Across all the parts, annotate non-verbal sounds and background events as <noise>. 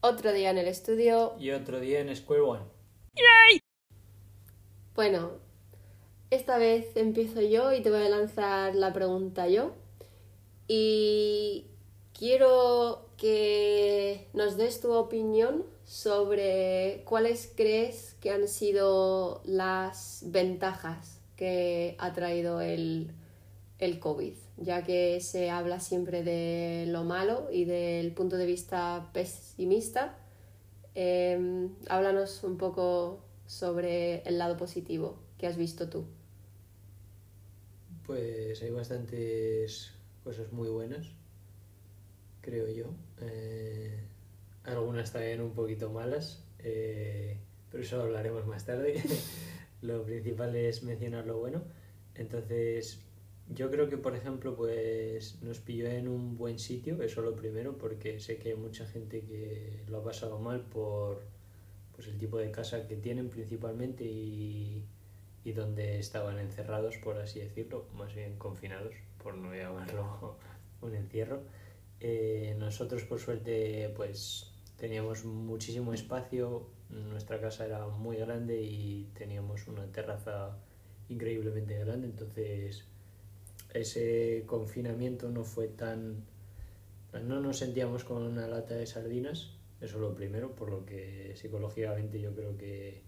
Otro día en el estudio. Y otro día en Square One. Bueno, esta vez empiezo yo y te voy a lanzar la pregunta yo. Y quiero que nos des tu opinión sobre cuáles crees que han sido las ventajas que ha traído el, el COVID, ya que se habla siempre de lo malo y del punto de vista pesimista. Em, háblanos un poco sobre el lado positivo que has visto tú. Pues hay bastantes cosas muy buenas, creo yo. Eh, algunas también un poquito malas, eh, pero eso hablaremos más tarde. <laughs> lo principal es mencionar lo bueno. Entonces, yo creo que, por ejemplo, pues nos pilló en un buen sitio, eso lo primero, porque sé que hay mucha gente que lo ha pasado mal por pues, el tipo de casa que tienen principalmente y, y donde estaban encerrados, por así decirlo, más bien confinados, por no llamarlo <laughs> un encierro. Eh, nosotros, por suerte, pues teníamos muchísimo espacio, nuestra casa era muy grande y teníamos una terraza increíblemente grande, entonces ese confinamiento no fue tan... No nos sentíamos con una lata de sardinas, eso es lo primero, por lo que psicológicamente yo creo que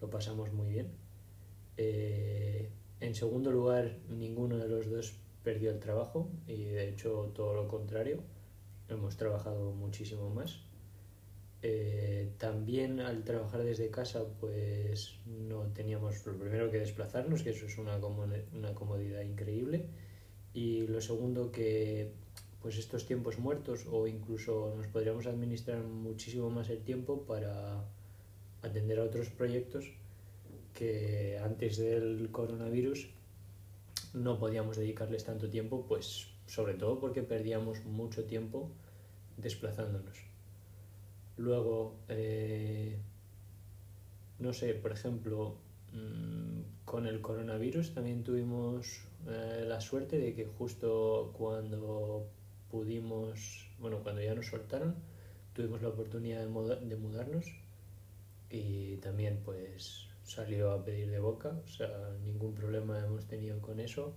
lo pasamos muy bien. Eh, en segundo lugar, ninguno de los dos perdió el trabajo y de hecho todo lo contrario, hemos trabajado muchísimo más. Eh, también al trabajar desde casa pues no teníamos lo primero que desplazarnos, que eso es una, una comodidad increíble. Y lo segundo que pues estos tiempos muertos o incluso nos podríamos administrar muchísimo más el tiempo para atender a otros proyectos que antes del coronavirus no podíamos dedicarles tanto tiempo, pues sobre todo porque perdíamos mucho tiempo desplazándonos. Luego, eh, no sé, por ejemplo, mm, con el coronavirus también tuvimos eh, la suerte de que justo cuando pudimos, bueno, cuando ya nos soltaron, tuvimos la oportunidad de, mudarnos y también pues salió a pedir de boca, o sea, ningún problema hemos tenido con eso.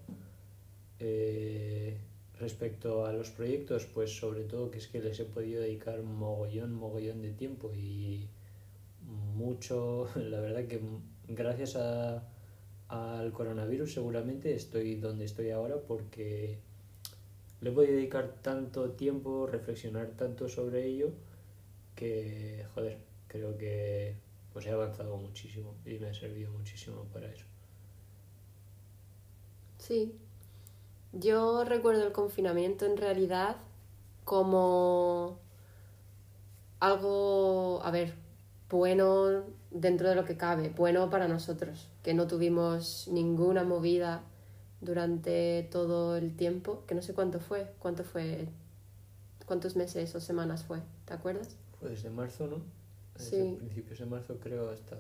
Eh, respecto a los proyectos, pues sobre todo que es que les he podido dedicar mogollón, mogollón de tiempo y mucho, <laughs> la verdad que gracias a, al coronavirus seguramente estoy donde estoy ahora porque le he podido dedicar tanto tiempo, reflexionar tanto sobre ello que, joder, creo que pues he avanzado muchísimo y me ha servido muchísimo para eso. Sí, yo recuerdo el confinamiento en realidad como algo, a ver, bueno dentro de lo que cabe, bueno para nosotros, que no tuvimos ninguna movida durante todo el tiempo, que no sé cuánto fue, cuánto fue, cuántos meses o semanas fue, ¿te acuerdas? Fue desde marzo, ¿no? Sí. principios de marzo creo hasta...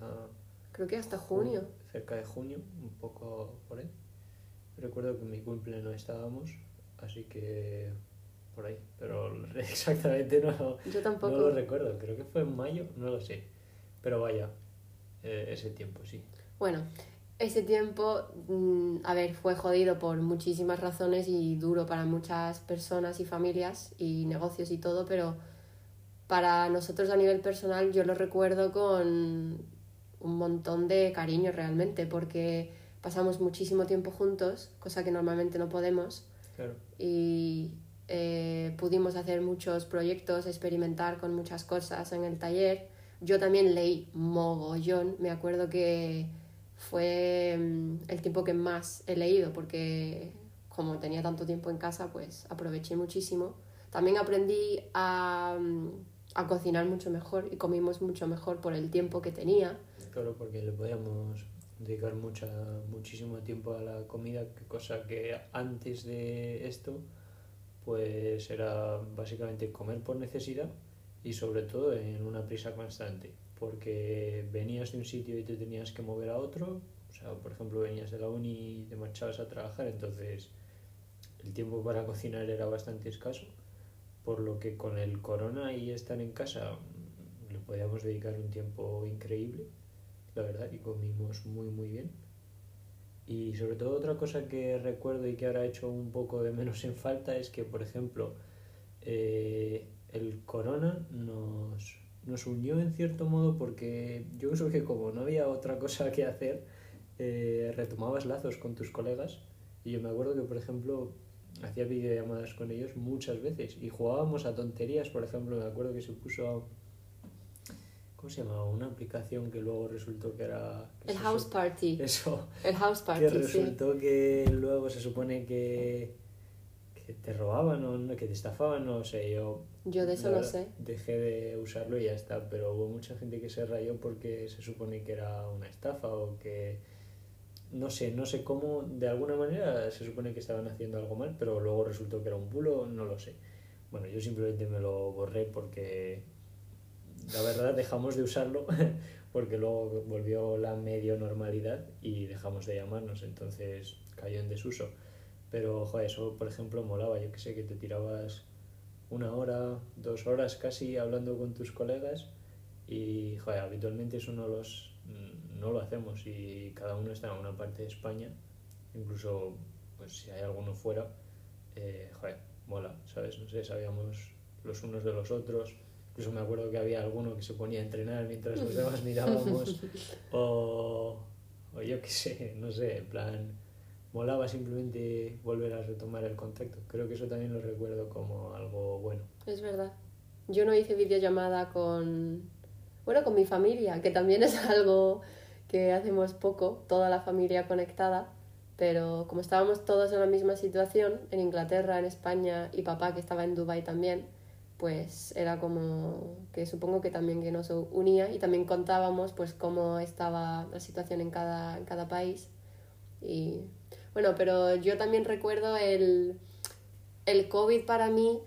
Creo que hasta junio. Cerca de junio, un poco por ahí. Recuerdo que en mi cumple no estábamos, así que por ahí, pero <laughs> exactamente no, Yo tampoco. no lo recuerdo. Creo que fue en mayo, no lo sé. Pero vaya, eh, ese tiempo sí. Bueno, ese tiempo, mm, a ver, fue jodido por muchísimas razones y duro para muchas personas y familias y negocios y todo, pero para nosotros a nivel personal yo lo recuerdo con un montón de cariño realmente, porque pasamos muchísimo tiempo juntos, cosa que normalmente no podemos. Y eh, pudimos hacer muchos proyectos, experimentar con muchas cosas en el taller. Yo también leí mogollón, me acuerdo que fue mm, el tiempo que más he leído, porque como tenía tanto tiempo en casa, pues aproveché muchísimo. También aprendí a mm, a cocinar mucho mejor y comimos mucho mejor por el tiempo que tenía. Claro, porque le podíamos dedicar mucha, muchísimo tiempo a la comida, cosa que antes de esto pues era básicamente comer por necesidad y sobre todo en una prisa constante, porque venías de un sitio y te tenías que mover a otro, o sea, por ejemplo, venías de la uni y te marchabas a trabajar, entonces el tiempo para cocinar era bastante escaso por lo que con el corona y estar en casa le podíamos dedicar un tiempo increíble, la verdad, y comimos muy, muy bien. Y sobre todo otra cosa que recuerdo y que ahora he hecho un poco de menos en falta es que, por ejemplo, eh, el corona nos, nos unió en cierto modo porque yo creo que como no había otra cosa que hacer, eh, retomabas lazos con tus colegas. Y yo me acuerdo que, por ejemplo, hacía videollamadas con ellos muchas veces y jugábamos a tonterías. Por ejemplo, me acuerdo que se puso ¿Cómo se llamaba? Una aplicación que luego resultó que era... el House Party. <laughs> Eso. El House Party, Que resultó que luego se supone que, que te robaban o que te estafaban, no sé, yo... Yo de eso no sé. Dejé de usarlo y ya está, pero hubo mucha gente que se rayó porque se supone que era una estafa o que... No sé, no sé cómo, de alguna manera se supone que estaban haciendo algo mal, pero luego resultó que era un bulo, no lo sé. Bueno, yo simplemente me lo borré porque la verdad dejamos de usarlo <laughs> porque luego volvió la medio normalidad y dejamos de llamarnos, entonces cayó en desuso. Pero, joder, eso, por ejemplo, molaba, yo que sé, que te tirabas una hora, dos horas casi hablando con tus colegas y, joder, habitualmente eso no, los, no lo hacemos y cada uno está en una parte de España, incluso, pues si hay alguno fuera, eh, mola, ¿sabes? No sé, sabíamos los unos de los otros, Incluso me acuerdo que había alguno que se ponía a entrenar mientras los demás <laughs> mirábamos. o, o yo qué sé, no sé, en plan, molaba simplemente volver a retomar el contacto. Creo que eso también lo recuerdo como algo bueno. Es verdad. Yo no hice videollamada con, bueno, con mi familia, que también es <laughs> algo que hacemos poco, toda la familia conectada, pero como estábamos todos en la misma situación, en Inglaterra, en España y papá que estaba en Dubai también, pues era como que supongo que también que nos unía y también contábamos pues cómo estaba la situación en cada, en cada país. Y bueno, pero yo también recuerdo el, el COVID para mí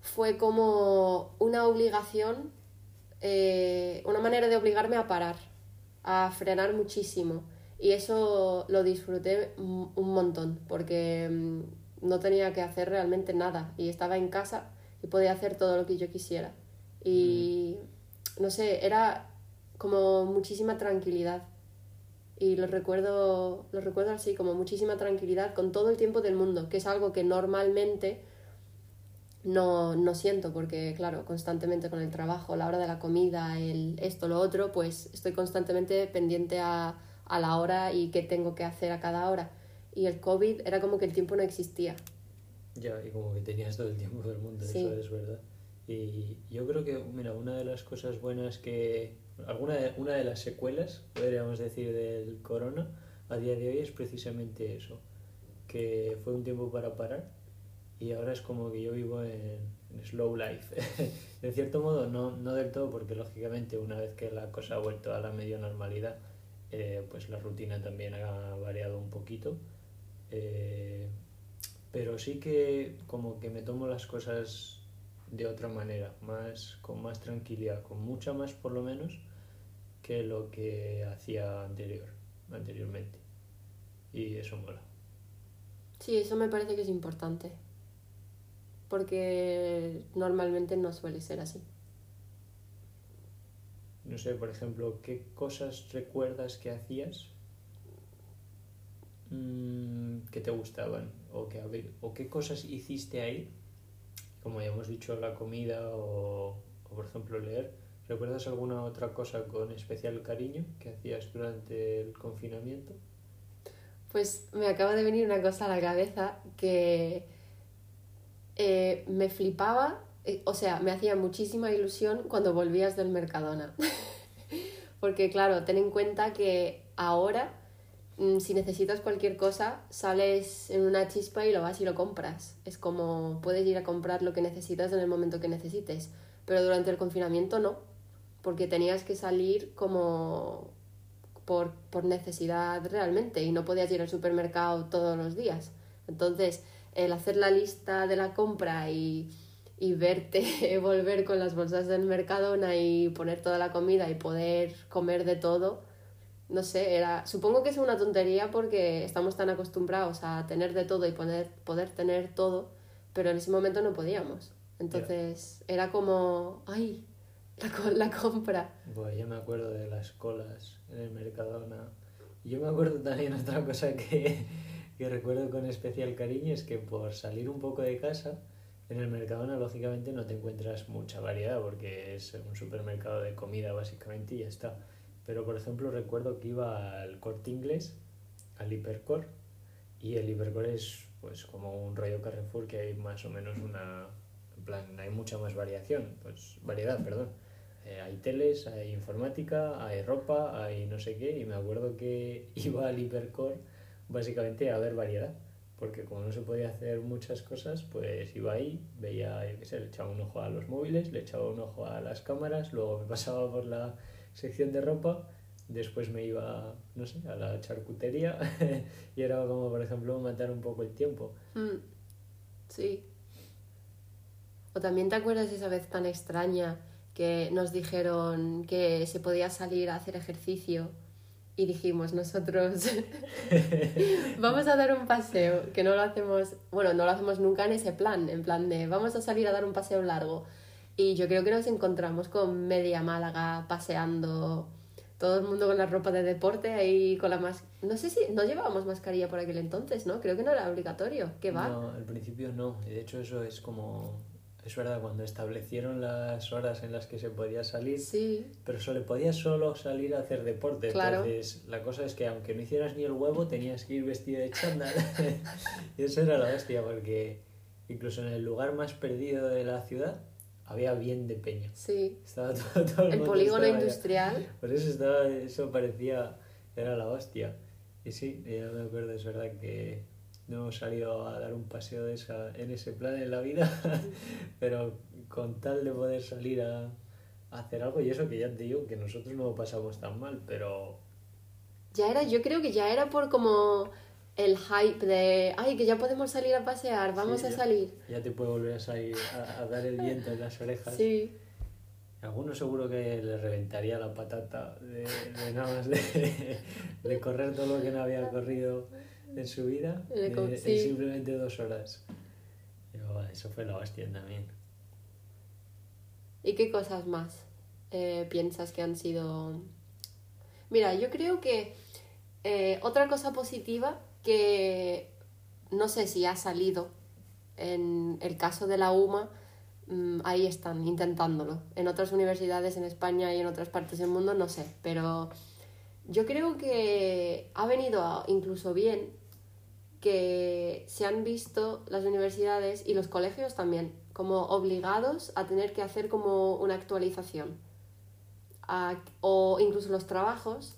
fue como una obligación, eh, una manera de obligarme a parar, a frenar muchísimo. Y eso lo disfruté un montón, porque mm, no tenía que hacer realmente nada y estaba en casa y podía hacer todo lo que yo quisiera. Y no sé, era como muchísima tranquilidad. Y lo recuerdo, lo recuerdo así, como muchísima tranquilidad con todo el tiempo del mundo, que es algo que normalmente no, no siento, porque claro, constantemente con el trabajo, la hora de la comida, el esto, lo otro, pues estoy constantemente pendiente a, a la hora y qué tengo que hacer a cada hora. Y el COVID era como que el tiempo no existía. Ya, y como que tenías todo el tiempo del mundo, eso es verdad. Y yo creo que, mira, una de las cosas buenas que. Alguna de, una de las secuelas, podríamos decir, del corona a día de hoy es precisamente eso. Que fue un tiempo para parar y ahora es como que yo vivo en, slow life. <laughs> de cierto modo, no, no del todo, porque lógicamente una vez que la cosa ha vuelto a la medio normalidad, eh, pues la rutina también ha variado un poquito. Eh, pero sí que como que me tomo las cosas de otra manera, más con más tranquilidad, con mucha más por lo menos que lo que hacía anterior, anteriormente. Y eso mola. Sí, eso me parece que es importante. Porque normalmente no suele ser así. No sé, por ejemplo, ¿qué cosas recuerdas que hacías mm, que te gustaban? O, que, o qué cosas hiciste ahí, como ya hemos dicho, la comida o, o, por ejemplo leer. ¿Recuerdas alguna otra cosa con especial cariño que hacías durante el confinamiento? Pues me acaba de venir una cosa a la cabeza que eh, me flipaba, eh, o sea, me hacía muchísima ilusión cuando volvías del Mercadona. <laughs> Porque claro, ten en cuenta que ahora si necesitas cualquier cosa, sales en una chispa y lo vas y lo compras. Es como puedes ir a comprar lo que necesitas en el momento que necesites. Pero durante el confinamiento no, porque tenías que salir como por, por necesidad realmente y no podías ir al supermercado todos los días. Entonces, el hacer la lista de la compra y, y verte <laughs> volver con las bolsas del Mercadona y poner toda la comida y poder comer de todo, no sé, era, supongo que es una tontería porque estamos tan acostumbrados a tener de todo y poder, poder tener todo, pero en ese momento no podíamos. Entonces era como, ay, la, la compra. Bueno, yo me acuerdo de las colas en el Mercadona. Yo me acuerdo también <laughs> otra cosa que, que recuerdo con especial cariño es que por salir un poco de casa, en el Mercadona lógicamente no te encuentras mucha variedad porque es un supermercado de comida básicamente y ya está. Pero por ejemplo recuerdo que iba al Corte Inglés, al Hipercor, y el Hipercor es pues como un rollo Carrefour que hay más o menos una... En plan, hay mucha más variación, pues variedad, perdón. Eh, hay teles, hay informática, hay ropa, hay no sé qué, y me acuerdo que <laughs> iba al Hipercore básicamente a ver variedad, porque como no se podía hacer muchas cosas, pues iba ahí, veía, yo qué sé, le echaba un ojo a los móviles, le echaba un ojo a las cámaras, luego me <laughs> pasaba por la sección de ropa, después me iba, no sé, a la charcutería, <laughs> y era como, por ejemplo, matar un poco el tiempo. Mm, Sí. O también te acuerdas esa vez tan extraña que nos dijeron que se podía salir a hacer ejercicio y dijimos nosotros <laughs> vamos a dar un paseo, que no lo hacemos, bueno, no lo hacemos nunca en ese plan, en plan de vamos a salir a dar un paseo largo. Y yo creo que nos encontramos con media Málaga paseando, todo el mundo con la ropa de deporte ahí con la más... No sé si no llevábamos mascarilla por aquel entonces, ¿no? Creo que no era obligatorio. ¿Qué va? No, al principio no. Y de hecho eso es como... Es verdad, cuando establecieron las horas en las que se podía salir, Sí, pero solo podías solo salir a hacer deporte. Claro. Entonces, la cosa es que aunque no hicieras ni el huevo, tenías que ir vestido de chándal. <laughs> y eso era la hostia, porque incluso en el lugar más perdido de la ciudad había bien de peña. sí. Estaba <laughs> todo, todo El mundo polígono industrial. Por eso estaba, eso parecía, era la hostia. Y sí, ya me acuerdo, es verdad que no hemos salido a dar un paseo de esa, en ese plan en la vida, <laughs> pero con tal de poder salir a, a hacer algo, y eso que ya te digo que nosotros no lo pasamos tan mal, pero Ya era, yo creo que ya era por como el hype de, ay, que ya podemos salir a pasear, vamos Sí, a ya. salir. ya te puede volver a salir a, a dar el viento en las orejas. Sí, Alguno seguro que le reventaría la patata de, de nada más de, de correr todo lo que no había corrido en su vida en- sí. simplemente dos horas. Eso fue la hostia también. ¿Y qué cosas más eh, piensas que han sido... Mira, yo creo que eh, otra cosa positiva que no sé si ha salido en el caso de la UMA, mm, ahí están intentándolo. En otras universidades en España y en otras partes del mundo no sé, pero yo creo que ha venido incluso bien que se han visto las universidades y los colegios también como obligados a tener que hacer como una actualización. O incluso los trabajos,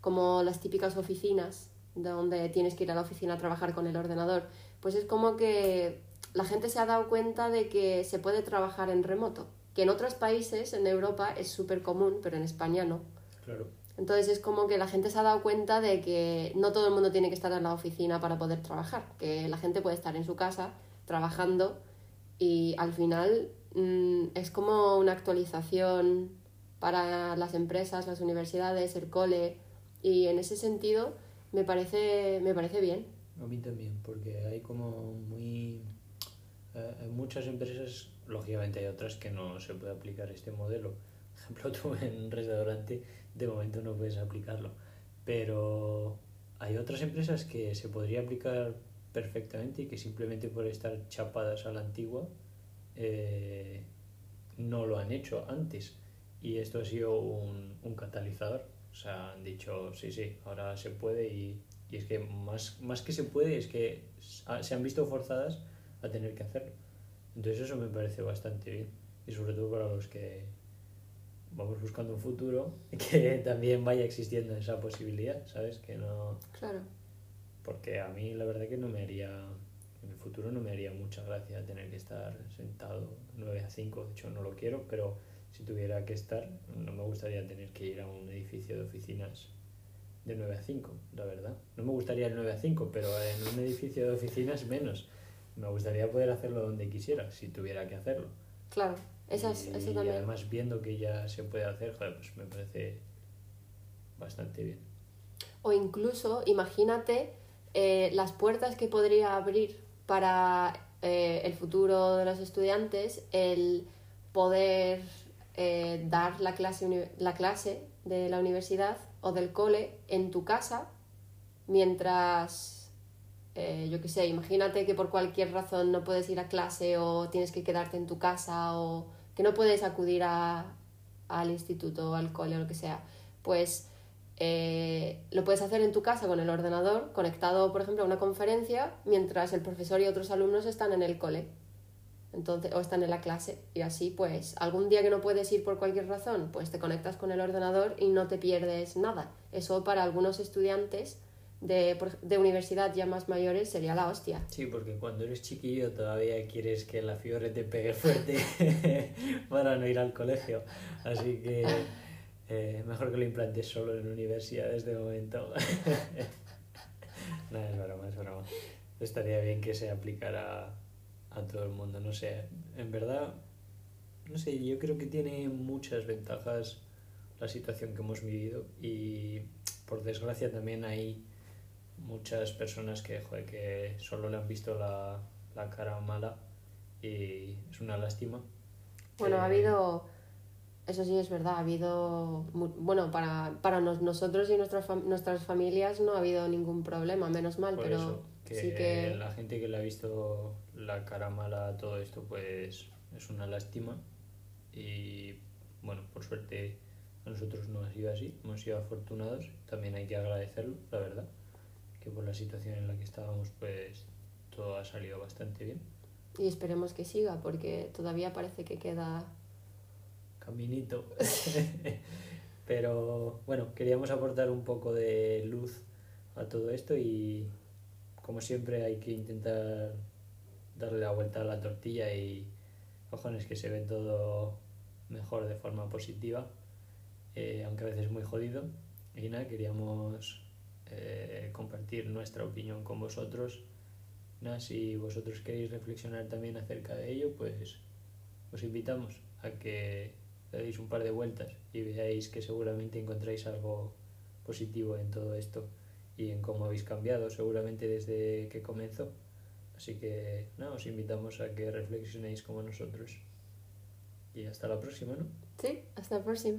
como las típicas oficinas, donde tienes que ir a la oficina a trabajar con el ordenador, pues es como que la gente se ha dado cuenta de que se puede trabajar en remoto, que en otros países, en Europa, es súper común, pero en España no. Claro. Entonces es como que la gente se ha dado cuenta de que no todo el mundo tiene que estar en la oficina para poder trabajar, que la gente puede estar en su casa trabajando y al final mm, es como una actualización para las empresas, las universidades, el cole y en ese sentido me parece, me parece bien. A mí también, porque hay como muy... eh, en muchas empresas, lógicamente hay otras que no se puede aplicar este modelo. Por ejemplo, <laughs> tú en un restaurante de momento no puedes aplicarlo, pero hay otras empresas que se podría aplicar perfectamente y que simplemente por estar chapadas a la antigua eh, no lo han hecho antes. Y esto ha sido un, un catalizador. O sea, han dicho, sí, sí, ahora se puede y, y es que más, más que se puede es que s- se han visto forzadas a tener que hacerlo. Entonces eso me parece bastante bien. Y sobre todo para los que vamos buscando un futuro <laughs> que también vaya existiendo esa posibilidad, ¿sabes? Que no... Claro. Porque a mí la verdad que no me haría, en el futuro no me haría mucha gracia tener que estar sentado 9 a 5, de hecho no lo quiero, pero si tuviera que estar, no me gustaría tener que ir a un edificio de oficinas de 9 a 5, la verdad. No me gustaría el 9 a 5, pero en un edificio de oficinas menos. Me gustaría poder hacerlo donde quisiera, si tuviera que hacerlo. Claro, esas, y, eso y también. además viendo que ya se puede hacer, joder, pues me parece bastante bien. O incluso, imagínate eh, las puertas que podría abrir para eh, el futuro de los estudiantes, el poder eh, dar la clase, la clase de la universidad o del cole en tu casa mientras, eh, yo qué sé, imagínate que por cualquier razón no puedes ir a clase o tienes que quedarte en tu casa o que no puedes acudir a, al instituto o al cole o lo que sea, pues eh, lo puedes hacer en tu casa con el ordenador conectado, por ejemplo, a una conferencia mientras el profesor y otros alumnos están en el cole. Entonces, o están en la clase y así pues algún día que no puedes ir por cualquier razón pues te conectas con el ordenador y no te pierdes nada eso para algunos estudiantes de, de universidad ya más mayores sería la hostia Sí, porque cuando eres chiquillo todavía quieres que la fiebre te pegue fuerte <laughs> para no ir al colegio. Así que eh, mejor que lo implantes solo en universidades de momento. <laughs> no, es broma, es broma. Estaría bien que se aplicara a todo el mundo. No sé, en verdad, no sé, yo creo que tiene muchas ventajas la situación que hemos vivido y por desgracia también hay muchas personas que, joder, que solo le han visto la, la cara mala y es una lástima. bueno ha Eh, habido eso sí es verdad ha habido bueno para, para nos- nosotros y nuestras nuestras familias no ha habido ningún problema menos mal pero eso, que, que la gente que le ha visto la cara mala a todo esto, pues es una lástima. Y bueno, por suerte a nosotros no ha sido así, hemos sido afortunados. También hay que agradecerlo, la verdad, que por la situación en la que estábamos, pues todo ha salido bastante bien. y esperemos que siga porque todavía parece que queda Caminito. <laughs> Pero bueno, queríamos aportar un poco de luz a todo esto y como siempre hay que intentar darle la vuelta a la tortilla y cojones que se ve todo mejor de forma positiva, eh, aunque a veces muy jodido. Y nada, queríamos eh, compartir nuestra opinión con vosotros. Nada, si vosotros queréis reflexionar también acerca de ello, pues os invitamos a que le deis un par de vueltas y veáis que seguramente encontráis algo positivo en todo esto y en cómo habéis cambiado seguramente desde que comenzó. Así que nada, os invitamos a que reflexionéis como nosotros. Y hasta la próxima, ¿no? sí hasta la próxima